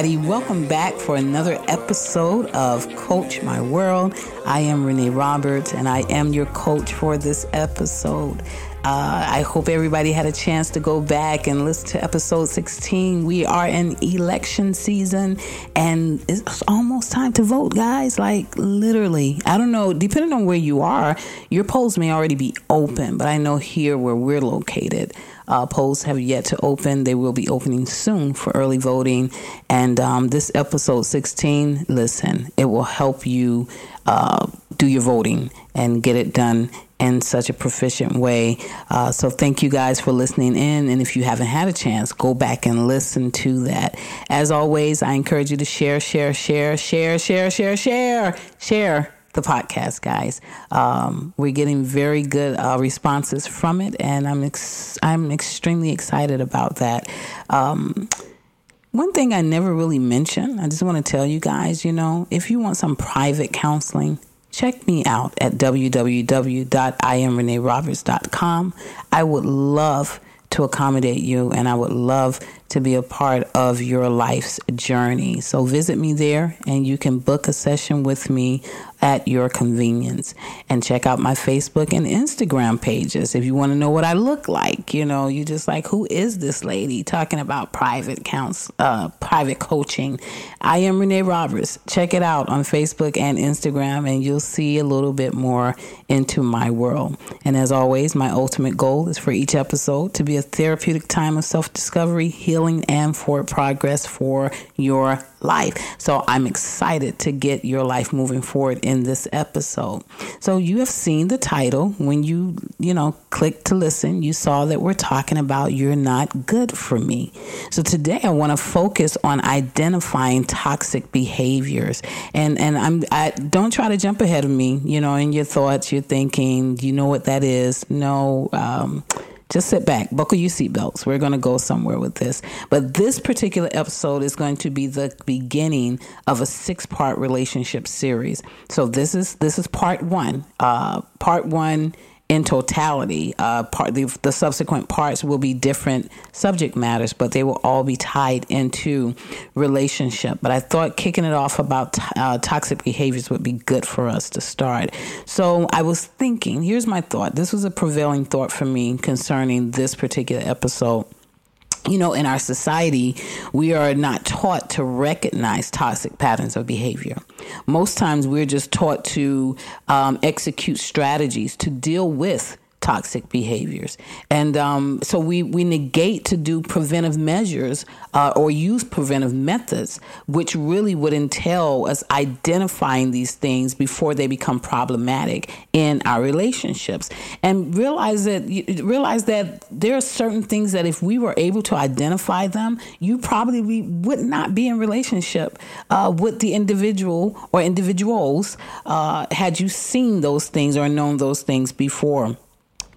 Everybody, welcome back for another episode of Coach My World. I am Renee Roberts, and I am your coach for this episode. Uh, I hope everybody had a chance to go back and listen to episode 16. We are in election season and it's almost time to vote, guys. Like, literally. I don't know, depending on where you are, your polls may already be open, but I know here where we're located, uh, polls have yet to open. They will be opening soon for early voting. And um, this episode 16, listen, it will help you uh, do your voting and get it done in such a proficient way. Uh, so thank you guys for listening in. And if you haven't had a chance, go back and listen to that. As always, I encourage you to share, share, share, share, share, share, share, share the podcast, guys. Um, we're getting very good uh, responses from it, and I'm ex- I'm extremely excited about that. Um, one thing I never really mentioned, I just want to tell you guys, you know, if you want some private counseling, check me out at www.imreneeroberts.com. I would love to accommodate you, and I would love to be a part of your life's journey. So visit me there, and you can book a session with me at your convenience. And check out my Facebook and Instagram pages if you want to know what I look like. You know, you just like, who is this lady talking about private counts, uh, private coaching? I am Renee Roberts. Check it out on Facebook and Instagram, and you'll see a little bit more into my world. And as always, my ultimate goal is for each episode to be a therapeutic time of self discovery, healing, and for progress for your life. So I'm excited to get your life moving forward in this episode. So you have seen the title when you, you know, clicked to listen, you saw that we're talking about you're not good for me. So today I want to focus on identifying toxic behaviors. And and I'm I don't try to jump ahead of me, you know, in your thoughts, you're thinking, you know what that is. No, um just sit back, buckle your seatbelts. We're going to go somewhere with this. But this particular episode is going to be the beginning of a six-part relationship series. So this is this is part one. Uh, part one in totality. Uh, part the, the subsequent parts will be different subject matters, but they will all be tied into relationship. But I thought kicking it off about uh, toxic behaviors would be good for us to start. So I was thinking. Here's my thought. This was a prevailing thought for me concerning this particular episode you know, in our society, we are not taught to recognize toxic patterns of behavior. Most times, we're just taught to um, execute strategies to deal with toxic behaviors. And um, so we, we negate to do preventive measures uh, or use preventive methods, which really would entail us identifying these things before they become problematic in our relationships. And realize that realize that there are certain things that if we were able to identify them, you probably would not be in relationship uh, with the individual or individuals uh, had you seen those things or known those things before.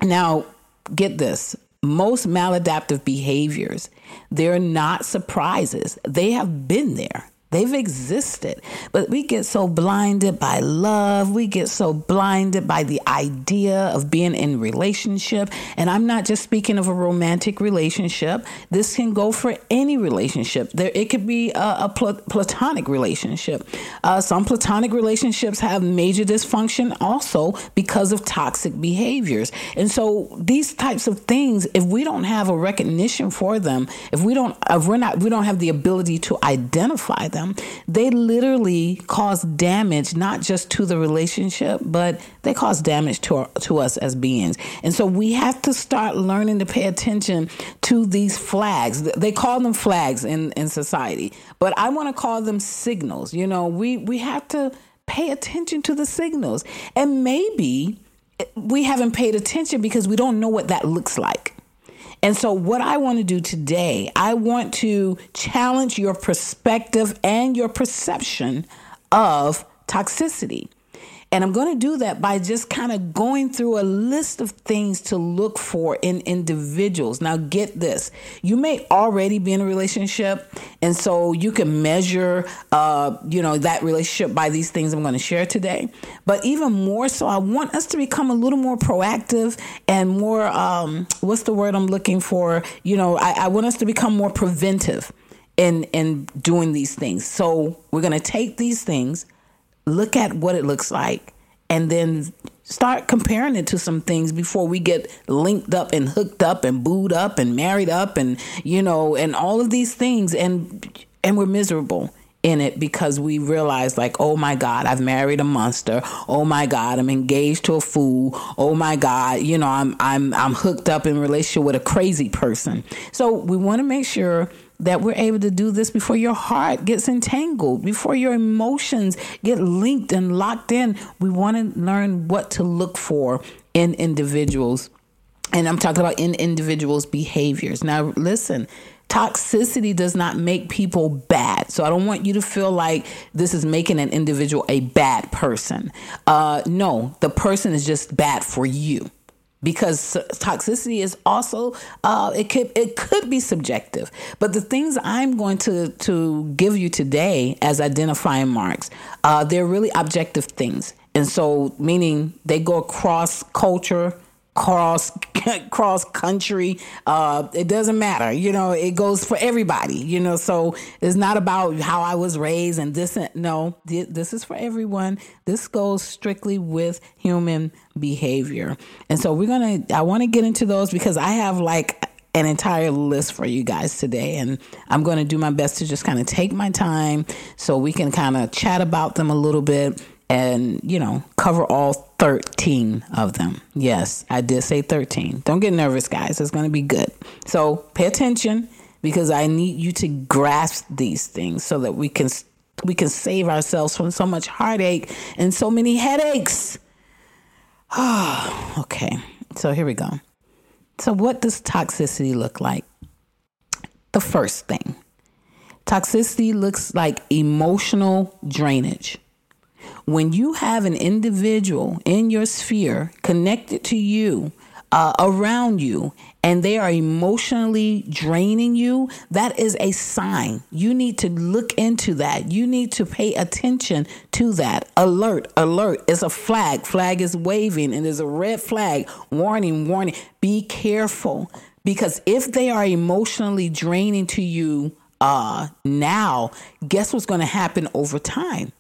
Now, get this most maladaptive behaviors, they're not surprises. They have been there. They've existed. But we get so blinded by love. We get so blinded by the idea of being in relationship. And I'm not just speaking of a romantic relationship. This can go for any relationship. There, it could be a, a pl- platonic relationship. Uh, some platonic relationships have major dysfunction also because of toxic behaviors. And so these types of things, if we don't have a recognition for them, if we don't, if we're not, we don't have the ability to identify them them, they literally cause damage not just to the relationship, but they cause damage to our, to us as beings. And so we have to start learning to pay attention to these flags. They call them flags in in society, but I want to call them signals. You know, we we have to pay attention to the signals. And maybe eh, we haven't paid attention because we don't know what that looks like. And so, what I want to do today, I want to challenge your perspective and your perception of toxicity. And I'm going to do that by just kind of going through a list of things to look for in individuals. Now, get this you may already be in a relationship, and so you can measure, uh, you know, that relationship by these things I'm going to share today. But even more so, I want us to become a little more proactive and more, um, what's the word I'm looking for? You know, I, I want us to become more preventive in in doing these things. So we're going to take these things, look at what it looks like, and then start comparing it to some things before we get linked up and hooked up and booed up and married up and you know and all of these things. And and we're miserable in it because we realize like oh my god i've married a monster. Oh my god i'm engaged to a fool. Oh my god you know i'm i'm i'm hooked up in relationship with a crazy person. So we want to make sure that we're able to do this before your heart gets entangled, before your emotions get linked and locked in. We want to learn what to look for in individuals. And I'm talking about in individuals' behaviors. Now, listen, toxicity does not make people bad. So I don't want you to feel like this is making an individual a bad person. Uh, no, the person is just bad for you because toxicity is also uh, it could it could be subjective. But the things I'm going to to give you today as identifying marks, uh, they're really objective things, and so meaning they go across culture, cross cross country uh it doesn't matter you know it goes for everybody you know so it's not about how i was raised and this no this is for everyone. This goes strictly with human behavior. And so we're gonna i want to get into those because i have like an entire list for you guys today and i'm going to do my best to just kind of take my time so we can kind of chat about them a little bit and, you know, cover all 13 of them. Yes, I did say 13. Don't get nervous, guys. It's going to be good. So pay attention because I need you to grasp these things so that we can we can save ourselves from so much heartache and so many headaches. Oh, okay. So here we go. So what does toxicity look like? The first thing. Toxicity looks like emotional drainage when you have an individual in your sphere connected to you, uh, around you, and they are emotionally draining you, that is a sign. You need to look into that. You need to pay attention to that. Alert, alert. It's a flag. Flag is waving, and there's a red flag. Warning, warning. Be careful. Because if they are emotionally draining to you uh, now, guess what's going to happen over time?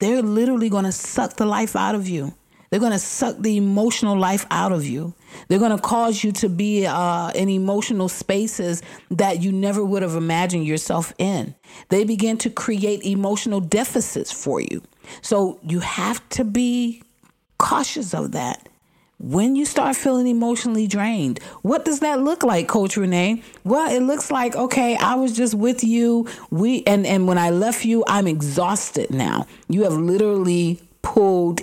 They're literally going to suck the life out of you. They're going to suck the emotional life out of you. They're going to cause you to be uh, in emotional spaces that you never would have imagined yourself in. They begin to create emotional deficits for you. So you have to be cautious of that when you start feeling emotionally drained. What does that look like, Coach Renee? Well, it looks like, okay, I was just with you. We and, and when I left you, I'm exhausted now. You have literally pulled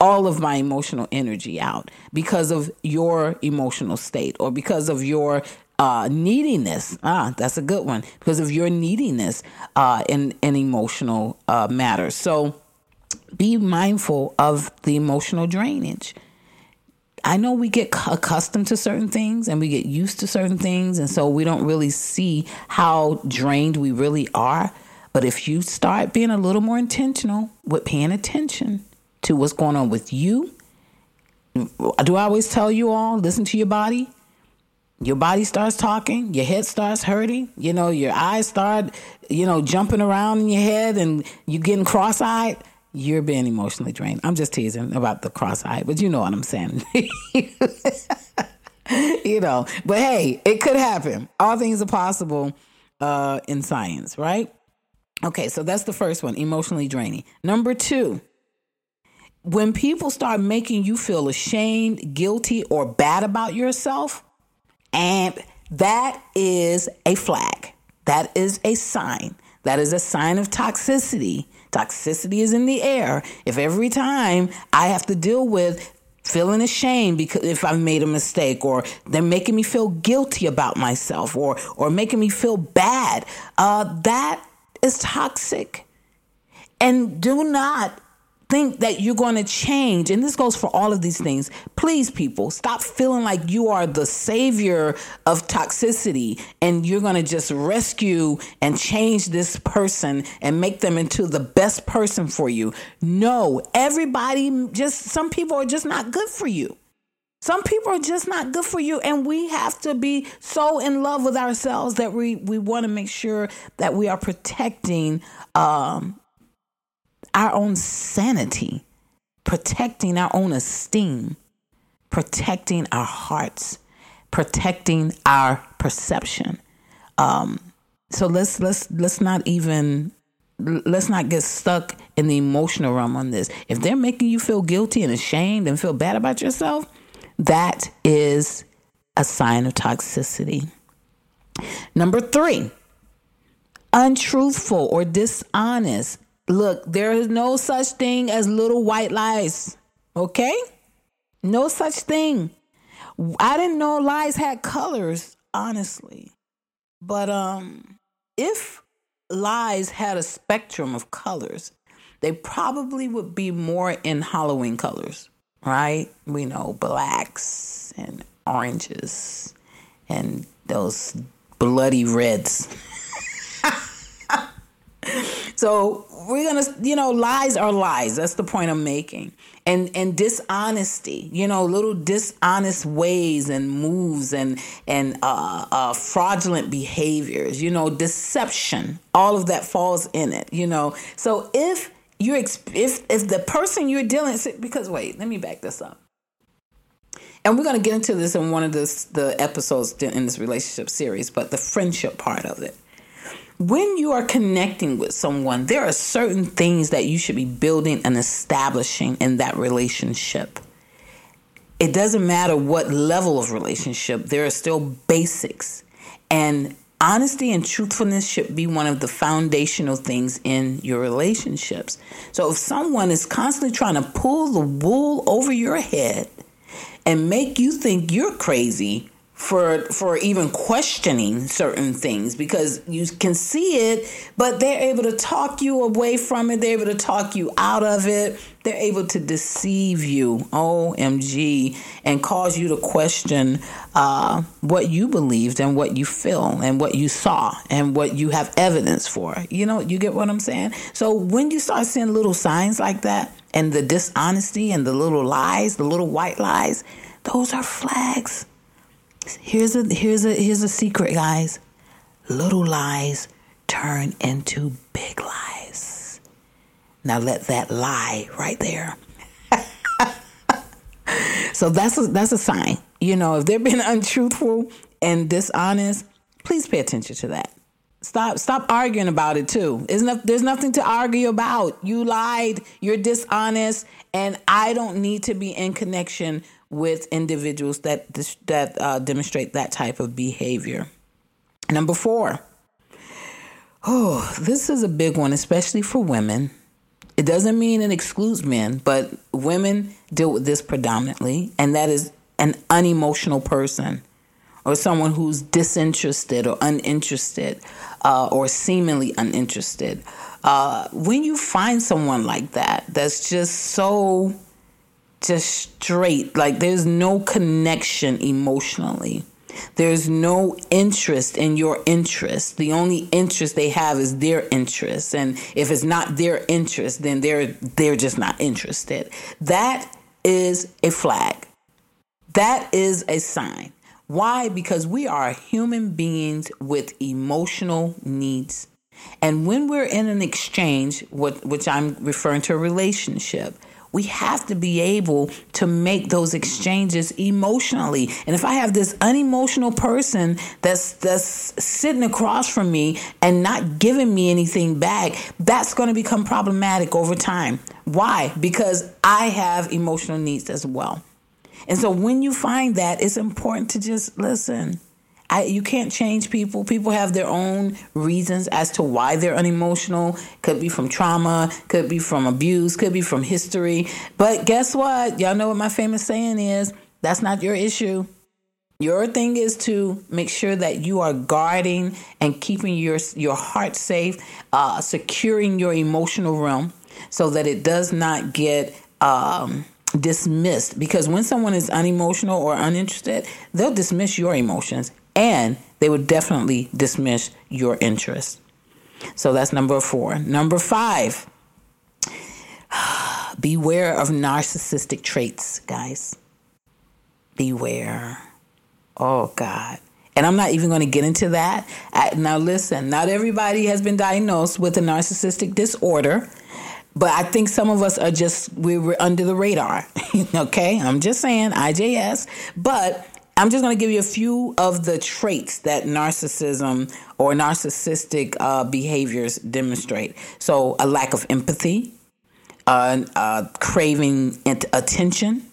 all of my emotional energy out because of your emotional state or because of your uh, neediness. Ah, that's a good one. Because of your neediness uh, in, in emotional uh. So be mindful of the emotional drainage. I know we get accustomed to certain things and we get used to certain things, and so we don't really see how drained we really are. But if you start being a little more intentional with paying attention to what's going on with you, do I always tell you all listen to your body? Your body starts talking, your head starts hurting, you know, your eyes start, you know, jumping around in your head and you're getting cross eyed you're being emotionally drained. I'm just teasing about the cross eye, but you know what I'm saying. you know, but hey, it could happen. All things are possible uh, in science, right? Okay, so that's the first one emotionally draining. Number two, when people start making you feel ashamed, guilty, or bad about yourself, and that is a flag. That is a sign. That is a sign of toxicity Toxicity is in the air. If every time I have to deal with feeling ashamed because if I've made a mistake or they're making me feel guilty about myself or or making me feel bad, uh, that is toxic. And do not think that you're going to change, and this goes for all of these things, please, people, stop feeling like you are the savior of toxicity and you're going to just rescue and change this person and make them into the best person for you. No, everybody, just some people are just not good for you. Some people are just not good for you, and we have to be so in love with ourselves that we we want to make sure that we are protecting um, our own sanity, protecting our own esteem, protecting our hearts, protecting our perception. Um, so let's let's let's not even let's not get stuck in the emotional realm on this. If they're making you feel guilty and ashamed and feel bad about yourself that is a sign of toxicity. Number three, untruthful or dishonest. Look, there is no such thing as little white lies, okay? No such thing. I didn't know lies had colors, honestly. But um if lies had a spectrum of colors, they probably would be more in Halloween colors right? We know blacks and oranges and those bloody reds. so we're gonna, you know, lies are lies. That's the point I'm making. And and dishonesty, you know, little dishonest ways and moves and and uh, uh, fraudulent behaviors, you know, deception. All of that falls in it, you know. So if you if if the person you're dealing because wait, let me back this up. And we're going to get into this in one of the the episodes in this relationship series, but the friendship part of it. When you are connecting with someone, there are certain things that you should be building and establishing in that relationship. It doesn't matter what level of relationship, there are still basics. And honesty and truthfulness should be one of the foundational things in your relationships. So if someone is constantly trying to pull the wool over your head and make you think you're crazy for for even questioning certain things because you can see it but they're able to talk you away from it. They're able to talk you out of it. They're able to deceive you omg and cause you to question uh, what you believed and what you feel and what you saw and what you have evidence for. You know you get what i'm saying? So when you start seeing little signs like that and the dishonesty and the little lies the little white lies those are flags Here's a here's a here's a secret, guys. Little lies turn into big lies. Now let that lie right there. so that's a, that's a sign. You know, if they're being untruthful and dishonest, please pay attention to that. Stop stop arguing about it too. Isn't there's nothing to argue about. You lied, you're dishonest, and I don't need to be in connection with individuals that that uh, demonstrate that type of behavior. Number four. Oh, this is a big one, especially for women. It doesn't mean it excludes men, but women deal with this predominantly, and that is an unemotional person or someone who's disinterested or uninterested uh, or seemingly uninterested. Uh, when you find someone like that, that's just so just straight. Like there's no connection emotionally. There's no interest in your interest. The only interest they have is their interest. And if it's not their interest, then they're they're just not interested. That is a flag. That is a sign. Why? Because we are human beings with emotional needs. And when we're in an exchange, which I'm referring to a relationship, we have to be able to make those exchanges emotionally. And if I have this unemotional person that's that's sitting across from me and not giving me anything back, that's going to become problematic over time. Why? Because I have emotional needs as well. And so when you find that, it's important to just listen I, you can't change people. People have their own reasons as to why they're unemotional. Could be from trauma, could be from abuse, could be from history. But guess what? Y'all know what my famous saying is that's not your issue. Your thing is to make sure that you are guarding and keeping your your heart safe, uh, securing your emotional realm so that it does not get um, dismissed. Because when someone is unemotional or uninterested, they'll dismiss your emotions and they would definitely dismiss your interest. So that's number four. Number five, beware of narcissistic traits, guys. beware. Oh, God. And I'm not even going to get into that. Now, listen, not everybody has been diagnosed with a narcissistic disorder, but I think some of us are just, we were under the radar. okay? I'm just saying, IJS. But I'm just going to give you a few of the traits that narcissism or narcissistic uh, behaviors demonstrate. So, a lack of empathy, uh, uh, craving attention,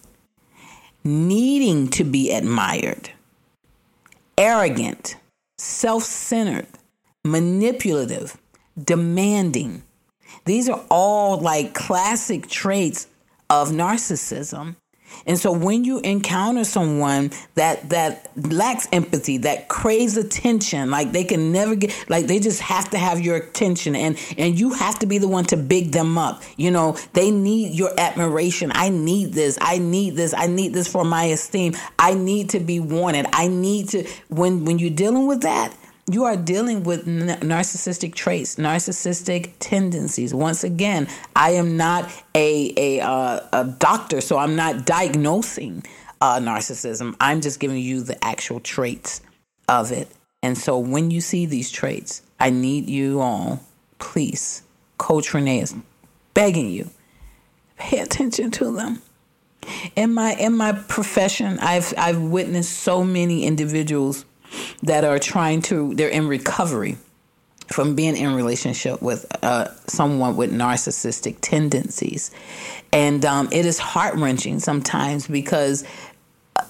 needing to be admired, arrogant, self centered, manipulative, demanding. These are all like classic traits of narcissism and so when you encounter someone that that lacks empathy, that craves attention, like they can never get like they just have to have your attention and and you have to be the one to big them up. You know, they need your admiration. I need this. I need this. I need this for my esteem. I need to be wanted. I need to when when you're dealing with that, you are dealing with narcissistic traits, narcissistic tendencies. Once again, I am not a a, uh, a doctor, so I'm not diagnosing uh, narcissism. I'm just giving you the actual traits of it. And so, when you see these traits, I need you all, please, Coach Renee is begging you, pay attention to them. In my in my profession, I've I've witnessed so many individuals that are trying to, they're in recovery from being in relationship with uh, someone with narcissistic tendencies. And um, it is heart wrenching sometimes because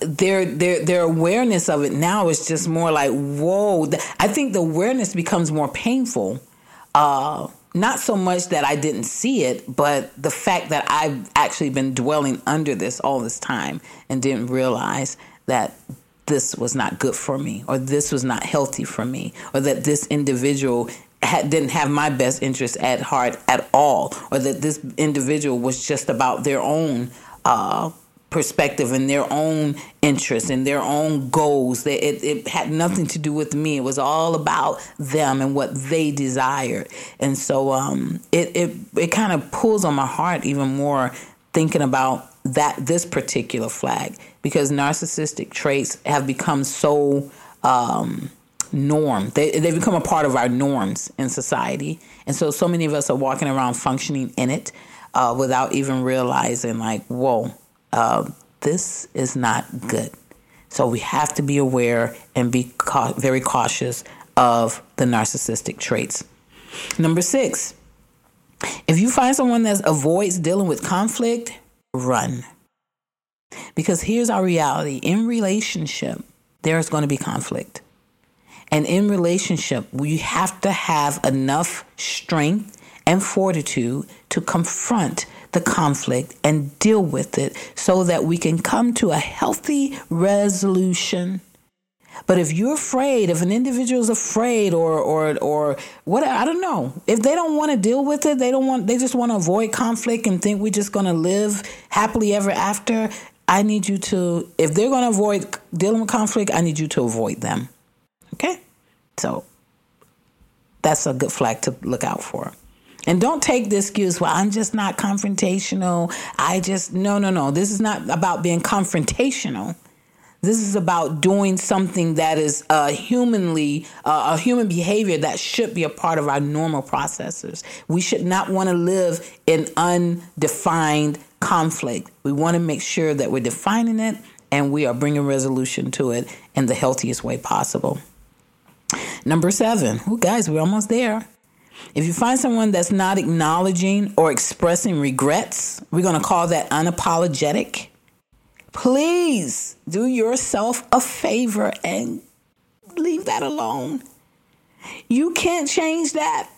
their their their awareness of it now is just more like whoa. I think the awareness becomes more painful. Uh, not so much that I didn't see it, but the fact that I've actually been dwelling under this all this time and didn't realize that this was not good for me or this was not healthy for me or that this individual had, didn't have my best interest at heart at all or that this individual was just about their own uh, perspective and their own interests and their own goals. It, it had nothing to do with me. It was all about them and what they desired. And so um, it, it, it kind of pulls on my heart even more thinking about that this particular flag because narcissistic traits have become so um, norm. They they become a part of our norms in society, and so so many of us are walking around functioning in it uh, without even realizing, like, whoa, uh, this is not good. So we have to be aware and be ca- very cautious of the narcissistic traits. Number six, if you find someone that avoids dealing with conflict, run. Because here's our reality in relationship, there's going to be conflict. And in relationship, we have to have enough strength and fortitude to confront the conflict and deal with it so that we can come to a healthy resolution. But if you're afraid, if an individual is afraid or or or what I don't know, if they don't want to deal with it, they don't want they just want to avoid conflict and think we're just going to live happily ever after, I need you to, if they're going to avoid dealing with conflict, I need you to avoid them. Okay? So that's a good flag to look out for. And don't take the excuse, well, I'm just not confrontational. I just, no, no, no. This is not about being confrontational. This is about doing something that is uh, humanly, uh, a human behavior that should be a part of our normal processes. We should not want to live in undefined conflict. We want to make sure that we're defining it and we are bringing resolution to it in the healthiest way possible. Number seven, oh, guys, we're almost there. If you find someone that's not acknowledging or expressing regrets, we're going to call that unapologetic. Please do yourself a favor and leave that alone. You can't change that.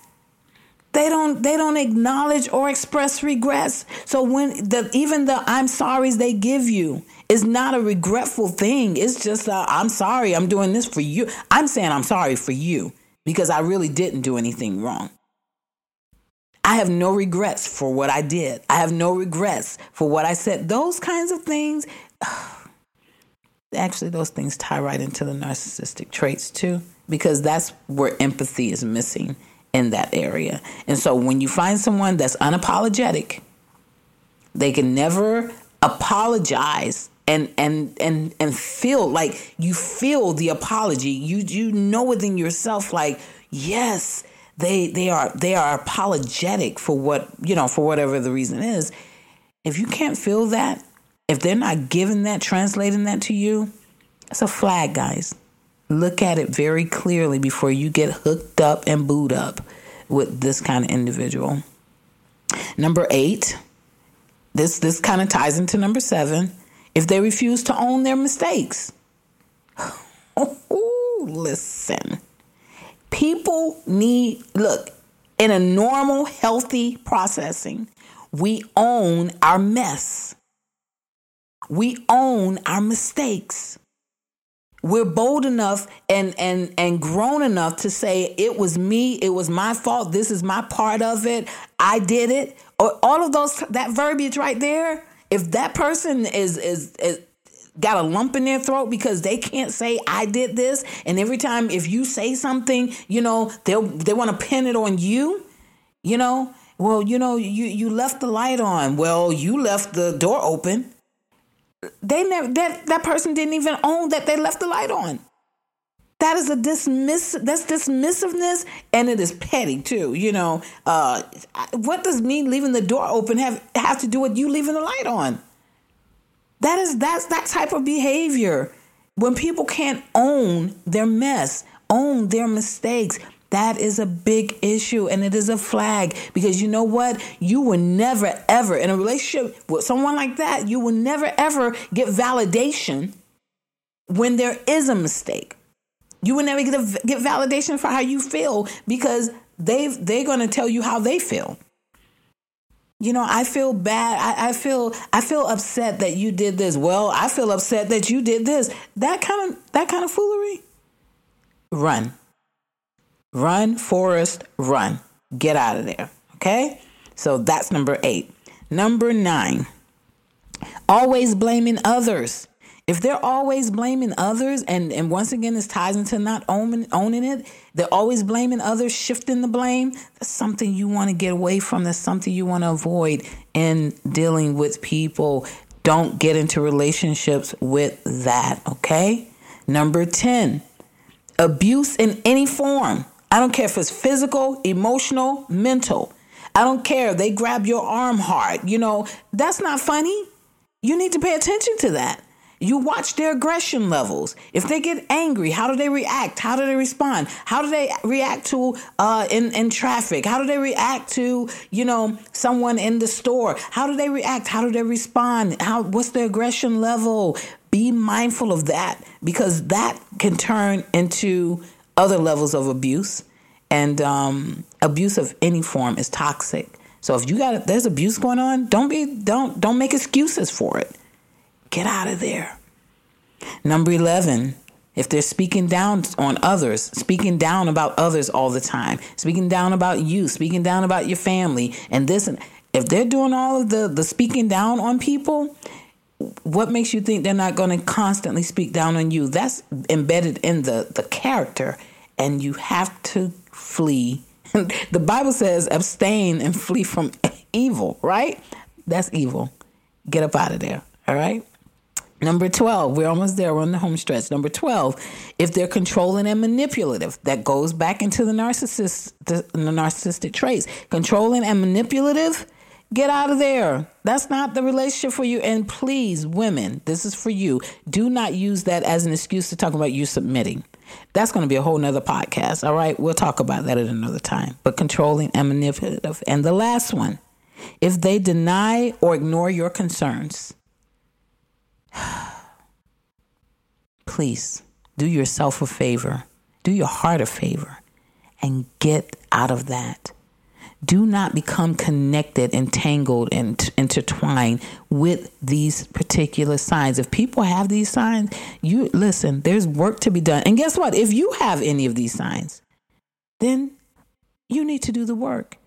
They don't they don't acknowledge or express regrets. So when the even the I'm sorries they give you is not a regretful thing. It's just I'm sorry. I'm doing this for you. I'm saying I'm sorry for you because I really didn't do anything wrong. I have no regrets for what I did. I have no regrets for what I said. Those kinds of things actually those things tie right into the narcissistic traits too because that's where empathy is missing in that area. And so when you find someone that's unapologetic, they can never apologize and and and and feel like you feel the apology. You you know within yourself like, yes, they they are they are apologetic for what, you know, for whatever the reason is. If you can't feel that, if they're not giving that, translating that to you, it's a flag, guys. Look at it very clearly before you get hooked up and booed up with this kind of individual. Number eight, this this kind of ties into number seven. If they refuse to own their mistakes, listen, people need look in a normal, healthy processing. We own our mess. We own our mistakes. We're bold enough and and and grown enough to say it was me it was my fault this is my part of it i did it. Or all of those that verbiage right there if that person is is, is got a lump in their throat because they can't say I did this and every time if you say something you know they'll they want to pin it on you you know? Well you know you you left the light on. Well you left the door open they never that that person didn't even own that they left the light on. That is a dismiss that's dismissiveness and it is petty too. You know, uh, what does me leaving the door open have have to do with you leaving the light on? That is that's that type of behavior. When people can't own their mess, own their mistakes, that is a big issue and it is a flag because you know what? You will never ever, in a relationship with someone like that, you will never ever get validation when there is a mistake. You will never get, a, get validation for how you feel because they they're going to tell you how they feel. You know, I feel bad. I, I feel I feel upset that you did this. Well, I feel upset that you did this. That kind of that kind of foolery. Run Run, Forrest, run. Get out of there. Okay? So that's number eight. Number nine, always blaming others. If they're always blaming others, and, and once again, this ties into not owning, owning it, they're always blaming others, shifting the blame. That's something you want to get away from. That's something you want to avoid in dealing with people. Don't get into relationships with that, okay? Number 10, abuse in any form. I don't care if it's physical, emotional, mental. I don't care if they grab your arm hard. You know, that's not funny. You need to pay attention to that. You watch their aggression levels. If they get angry, how do they react? How do they respond? How do they react to uh, in in traffic? How do they react to you know someone in the store? How do they react? How do they respond? How what's their aggression level? Be mindful of that because that can turn into other levels of abuse. And um, abuse of any form is toxic. So if you got there's abuse going on, don't be don't don't make excuses for it. Get out of there. Number 11, if they're speaking down on others, speaking down about others all the time, speaking down about you, speaking down about your family, and this, and if they're doing all of the the speaking down on people, what makes you think they're not going to constantly speak down on you? That's embedded in the the character and you have to flee. the Bible says abstain and flee from evil, right? That's evil. Get up out of there, all right? Number 12, we're almost there. We're on the home stretch. Number 12, if they're controlling and manipulative, that goes back into the narcissist the, the narcissistic traits. Controlling and manipulative, get out of there. That's not the relationship for you. And please, women, this is for you. Do not use that as an excuse to talk about you submitting. That's going to be a whole nother podcast. All right. We'll talk about that at another time. But controlling and manipulative. And the last one if they deny or ignore your concerns, please do yourself a favor, do your heart a favor, and get out of that do not become connected, entangled, and intertwined with these particular signs. If people have these signs, you listen, there's work to be done. And guess what? If you have any of these signs, then you need to do the work.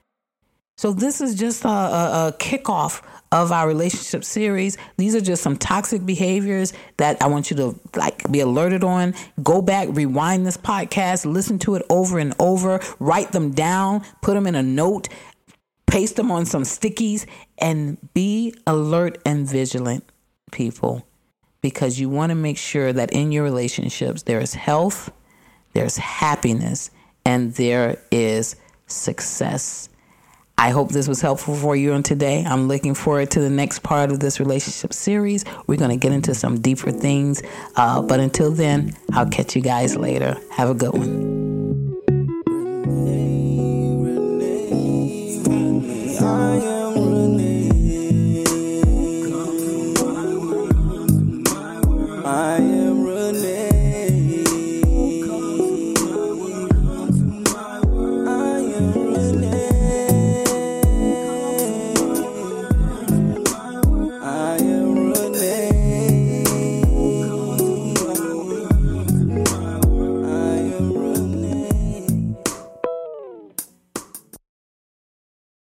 So, this is just a, a, a kickoff of our relationship series. These are just some toxic behaviors that I want you to like be alerted on. Go back, rewind this podcast, listen to it over and over, write them down, put them in a note, paste them on some stickies, and be alert and vigilant, people. because you want to make sure that in your relationships there is health, there's happiness, and there is success. I hope this was helpful for you on today. I'm looking forward to the next part of this relationship series. We're going to get into some deeper things. Uh, but until then, I'll catch you guys later. Have a good one.